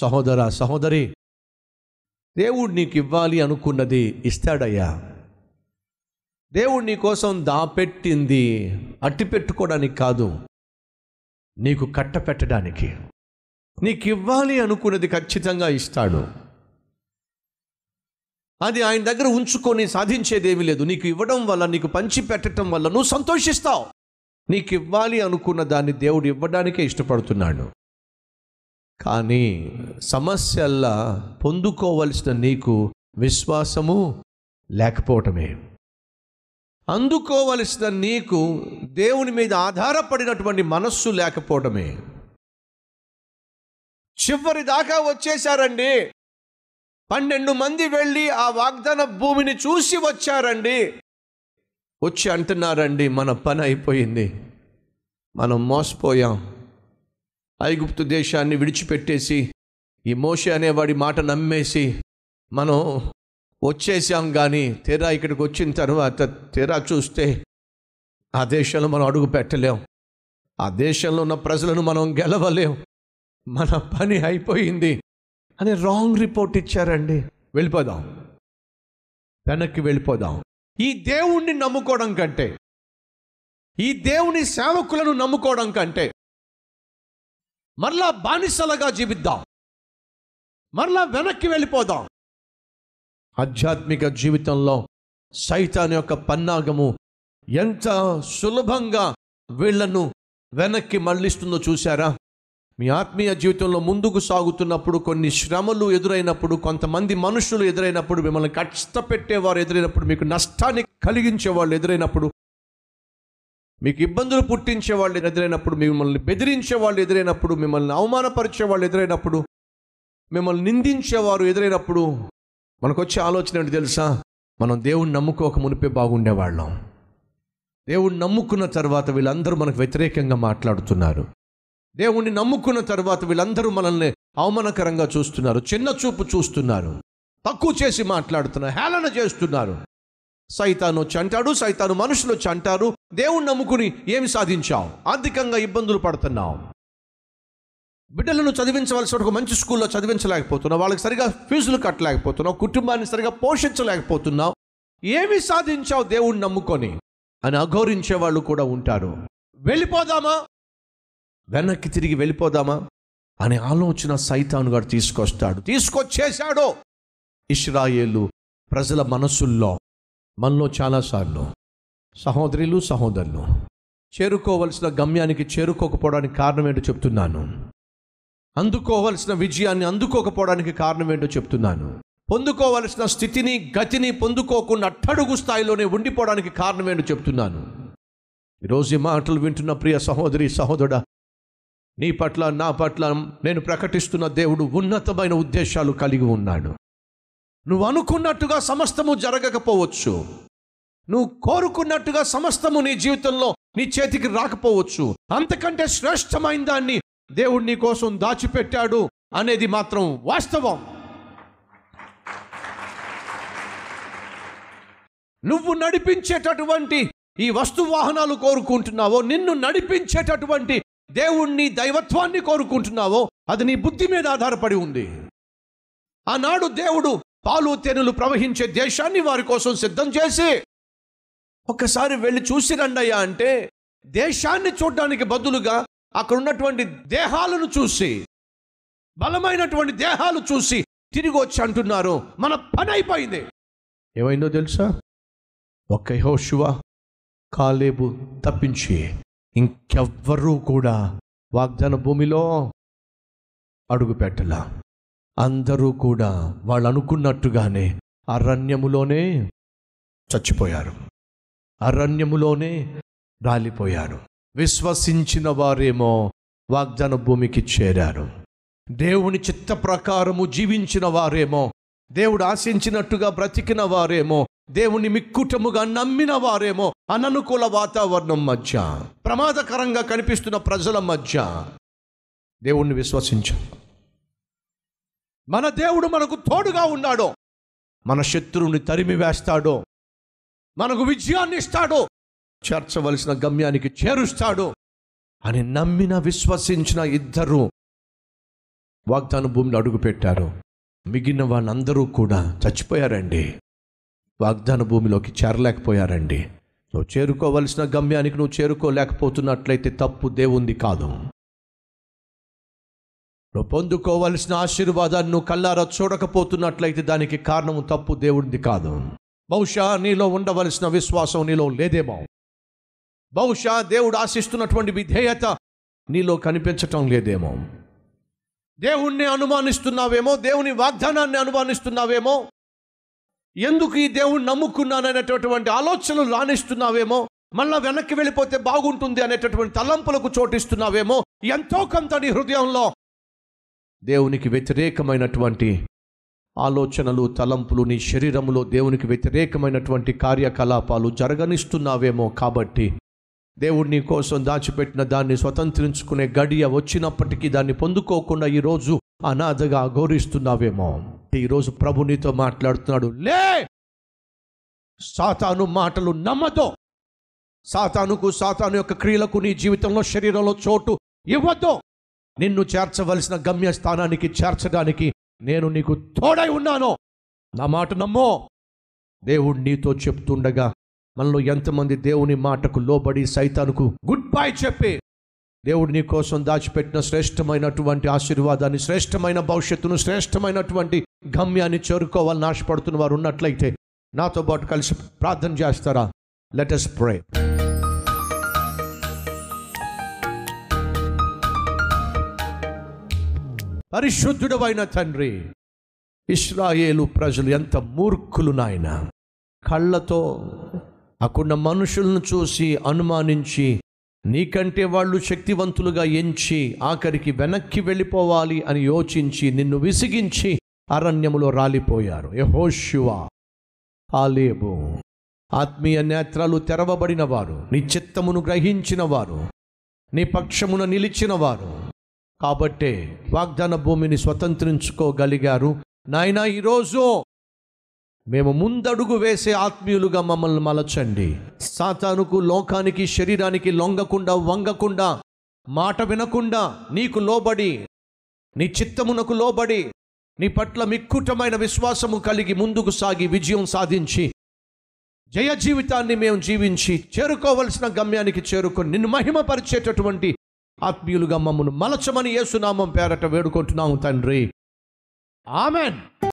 సహోదర సహోదరి దేవుడు నీకు ఇవ్వాలి అనుకున్నది ఇస్తాడయ్యా. దేవుడు నీ కోసం దాపెట్టింది అట్టి పెట్టుకోవడానికి కాదు నీకు కట్ట పెట్టడానికి నీకు ఇవ్వాలి అనుకున్నది ఖచ్చితంగా ఇస్తాడు. అది ఆయన దగ్గర ఉంచుకొని సాధించేదేమీ లేదు. నీకు ఇవ్వడం వల్ల నీకు పంచి పెట్టడం వల్ల నువ్వు సంతోషిస్తావు. నీకు ఇవ్వాలి అనుకున్న దాన్ని దేవుడు ఇవ్వడానికే ఇష్టపడుతున్నాడు. కానీ సమస్యల్లా పొందుకోవలసిన నీకు విశ్వాసము లేకపోవటమే. అందుకోవలసిన నీకు దేవుని మీద ఆధారపడినటువంటి మనస్సు లేకపోవటమే. చివరి దాకా వచ్చేశారండి. పన్నెండు మంది వెళ్ళి ఆ వాగ్దాన భూమిని చూసి వచ్చారండి. వచ్చి అంటున్నారండి మన పని అయిపోయింది. మనం మోసపోయాం. ఐగుప్తు దేశాన్ని విడిచిపెట్టేసి ఈ మోషే అనేవాడి మాట నమ్మేసి మనం వచ్చేసాం కానీ తెరా ఇక్కడికి వచ్చిన తర్వాత తెరా చూస్తే ఆ దేశంలో మనం అడుగు పెట్టలేం. ఆ దేశంలో ఉన్న ప్రజలను మనం గెలవలేం. మన పని అయిపోయింది అని రాంగ్ రిపోర్ట్ ఇచ్చారండి. వెళ్ళిపోదాం. వెనక్కి వెళ్ళిపోదాం. ఈ దేవుణ్ణి నమ్ముకోవడం కంటే ఈ దేవుని సేవకులను నమ్ముకోవడం కంటే మరలా బానిసలుగా జీవిద్దాం. మరలా వెనక్కి వెళ్ళిపోదాం. ఆధ్యాత్మిక జీవితంలో సైతాన్ యొక్క పన్నాగము ఎంత సులభంగా వీళ్ళను వెనక్కి మళ్ళిస్తుందో చూశారా? మీ ఆత్మీయ జీవితంలో ముందుకు సాగుతున్నప్పుడు కొన్ని శ్రమలు ఎదురైనప్పుడు కొంతమంది మనుషులు ఎదురైనప్పుడు మిమ్మల్ని కష్టపెట్టేవారు ఎదురైనప్పుడు మీకు నష్టాన్ని కలిగించే వాళ్ళు ఎదురైనప్పుడు మీకు ఇబ్బందులు పుట్టించే వాళ్ళు ఎదురైనప్పుడు మిమ్మల్ని బెదిరించే వాళ్ళు ఎదురైనప్పుడు మిమ్మల్ని అవమానపరిచే వాళ్ళు ఎదురైనప్పుడు మిమ్మల్ని నిందించేవారు ఎదురైనప్పుడు మనకు వచ్చే ఆలోచన ఏంటి తెలుసా? మనం దేవుణ్ణి నమ్ముకోక మునిపే బాగుండేవాళ్ళం. దేవుణ్ణి నమ్ముకున్న తర్వాత వీళ్ళందరూ మనకు వ్యతిరేకంగా మాట్లాడుతున్నారు. దేవుణ్ణి నమ్ముకున్న తర్వాత వీళ్ళందరూ మనల్ని అవమానకరంగా చూస్తున్నారు చిన్న చూపు చూస్తున్నారు తక్కువ చేసి మాట్లాడుతున్నారు హేళన చేస్తున్నారు. సైతాను వచ్చి అంటాడు సైతాను మనుషులు చంటారు దేవుణ్ణి నమ్ముకుని ఏమి సాధించావు? ఆర్థికంగా ఇబ్బందులు పడుతున్నావు. బిడ్డలను చదివించవలసిన ఒక మంచి స్కూల్లో చదివించలేకపోతున్నావు. వాళ్ళకి సరిగా ఫీజులు కట్టలేకపోతున్నావు. కుటుంబాన్ని సరిగా పోషించలేకపోతున్నావు. ఏమి సాధించావు దేవుణ్ణి నమ్ముకొని? అని అఘోరించే వాళ్ళు కూడా ఉంటారు. వెళ్ళిపోదామా? వెనక్కి తిరిగి వెళ్ళిపోదామా? అనే ఆలోచన సైతాను గారు తీసుకొస్తాడు. తీసుకొచ్చేశాడు. ఇస్రాయేలు ప్రజల మనసుల్లో మనలో చాలాసార్లు సహోదరులు సహోదరులు చేరుకోవలసిన గమ్యానికి చేరుకోకపోవడానికి కారణం ఏంటో చెప్తున్నాను. అందుకోవలసిన విజయాన్ని అందుకోకపోవడానికి కారణం ఏంటో చెప్తున్నాను. పొందుకోవలసిన స్థితిని గతిని పొందుకోకుండా అట్టడుగు స్థాయిలోనే ఉండిపోవడానికి కారణం ఏంటో చెప్తున్నాను. ఈరోజు ఈ మాటలు వింటున్న ప్రియ సహోదరి సహోదరుడ నీ పట్ల నా పట్ల నేను ప్రకటిస్తున్న దేవుడు ఉన్నతమైన ఉద్దేశాలు కలిగి ఉన్నాడు. నువ్వు అనుకున్నట్టుగా సమస్తము జరగకపోవచ్చు. నువ్వు కోరుకున్నట్టుగా సమస్తము నీ జీవితంలో నీ చేతికి రాకపోవచ్చు. అంతకంటే శ్రేష్టమైన దాన్ని దేవుడు నీ కోసం దాచిపెట్టాడు అనేది మాత్రం వాస్తవం. నువ్వు నడిపించేటటువంటి ఈ వస్తు వాహనాలు కోరుకుంటున్నావో నిన్ను నడిపించేటటువంటి దేవుణ్ణి దైవత్వాన్ని కోరుకుంటున్నావో అది నీ బుద్ధి మీద ఆధారపడి ఉంది. ఆనాడు దేవుడు పాలు తేనెలు ప్రవహించే దేశాన్ని వారి కోసం సిద్ధం చేసి ఒక్కసారి వెళ్ళి చూసి రండయ్యా అంటే దేశాన్ని చూడడానికి బదులుగా అక్కడ ఉన్నటువంటి దేహాలను చూసి బలమైనటువంటి దేహాలు చూసి తిరిగి వచ్చి అంటున్నారు. మన పని అయిపోయింది. ఏమైందో తెలుసా? ఒక్క యహోశివ కాలేబు తప్పించి ఇంకెవ్వరూ కూడా వాగ్దాన భూమిలో అడుగు పెట్టలా. అందరూ కూడా వాళ్ళు అనుకున్నట్టుగానే అరణ్యములోనే చచ్చిపోయారు. అరణ్యములోనే రాలిపోయారు విశ్వసించిన వారేమో వాగ్దాన భూమికి చేరారు. దేవుని చిత్త ప్రకారము జీవించిన వారేమో దేవుడు ఆశించినట్టుగా బ్రతికిన వారేమో దేవుని మిక్కుటముగా నమ్మిన వారేమో అననుకూల వాతావరణం మధ్య ప్రమాదకరంగా కనిపిస్తున్న ప్రజల మధ్య దేవుణ్ణి విశ్వసించాం. మన దేవుడు మనకు తోడుగా ఉన్నాడో మన శత్రువుని తరిమి వేస్తాడో మనకు విజయాన్ని ఇస్తాడు. చేర్చవలసిన గమ్యానికి చేరుస్తాడు. అని నమ్మిన విశ్వసించిన ఇద్దరు వాగ్దాన భూమిని అడుగుపెట్టారు. మిగిలిన వాళ్ళందరూ కూడా చచ్చిపోయారండి. వాగ్దాన భూమిలోకి చేరలేకపోయారండి. నువ్వు చేరుకోవలసిన గమ్యానికి నువ్వు చేరుకోలేకపోతున్నట్లయితే తప్పు దేవుంది కాదు. నువ్వు పొందుకోవలసిన ఆశీర్వాదాన్ని నువ్వు కల్లారా చూడకపోతున్నట్లయితే దానికి కారణం తప్పు దేవుడిది కాదు. బహుశా నీలో ఉండవలసిన విశ్వాసం నీలో లేదేమో. బహుశా దేవుడు ఆశిస్తున్నటువంటి విధేయత నీలో కనిపించటం లేదేమో. దేవుణ్ణి అనుమానిస్తున్నావేమో దేవుని వాగ్దానాన్ని అనుమానిస్తున్నావేమో ఎందుకు ఈ దేవుణ్ణి నమ్ముకున్నాననేటటువంటి ఆలోచనలు రాణిస్తున్నావేమో మళ్ళా వెనక్కి వెళ్ళిపోతే బాగుంటుంది అనేటటువంటి తలంపులకు చోటిస్తున్నావేమో ఎంతో కొంత నీ హృదయంలో దేవునికి వ్యతిరేకమైనటువంటి ఆలోచనలు తలంపులు నీ శరీరంలో దేవునికి వ్యతిరేకమైనటువంటి కార్యకలాపాలు జరగనిస్తున్నావేమో కాబట్టి దేవుడు నీ కోసం దాచిపెట్టిన దాన్ని స్వతంత్రించుకునే గడియ వచ్చినప్పటికీ దాన్ని పొందుకోకుండా ఈరోజు అనాథగా అఘోరిస్తున్నావేమో ఈరోజు ప్రభు నీతో మాట్లాడుతున్నాడు లే! సాతాను మాటలు నమ్మతో సాతానుకు సాతాను యొక్క క్రియలకు నీ జీవితంలో శరీరంలో చోటు ఇవ్వద్దు నిన్ను చేర్చవలసిన గమ్య స్థానానికి చేర్చడానికి నేను నీకు తోడై ఉన్నాను. నా మాట నమ్మో. దేవుడు నీతో చెప్తుండగా మనలో ఎంతమంది దేవుని మాటకు లోబడి సైతానుకు గుడ్ బై చెప్పి దేవుడు నీ కోసం దాచిపెట్టిన శ్రేష్టమైనటువంటి ఆశీర్వాదాన్ని శ్రేష్టమైన భవిష్యత్తును శ్రేష్టమైనటువంటి గమ్యాన్ని చేరుకోవాలని ఆశపడుతున్న వారు ఉన్నట్లయితే నాతో పాటు కలిసి ప్రార్థన చేస్తారా? లెట్ ప్రే pray పరిశుద్ధుడవైన తండ్రి ఇస్రాయేలు ప్రజలు ఎంత మూర్ఖులు నాయన. కళ్ళతో అక్కడ మనుషులను చూసి అనుమానించి నీకంటే వాళ్ళు శక్తివంతులుగా ఎంచి ఆఖరికి వెనక్కి వెళ్ళిపోవాలి అని యోచించి నిన్ను విసిగించి అరణ్యములో రాలిపోయారు. యహోశివా ఆలేబు ఆత్మీయ నేత్రాలు తెరవబడిన వారు నీ చిత్తమును గ్రహించిన వారు నీ పక్షమున నిలిచిన వారు. కాబట్టే వాగ్దాన భూమిని స్వతంత్రించుకోగలిగారు. నాయన ఈరోజు మేము ముందడుగు వేసే ఆత్మీయులుగా మమ్మల్ని మలచండి. సాతానుకు లోకానికి శరీరానికి లొంగకుండా వంగకుండా మాట వినకుండా నీకు లోబడి నీ చిత్తమునకు లోబడి నీ పట్ల మిక్కుటమైన విశ్వాసము కలిగి ముందుకు సాగి విజయం సాధించి జయ జీవితాన్ని మేము జీవించి చేరుకోవలసిన గమ్యానికి చేరుకొని నిన్ను మహిమపరిచేటటువంటి ఆత్మీయులుగా మమ్మను మలచమని యేసునామం పేరట వేడుకుంటున్నాము తండ్రి. ఆమెన్.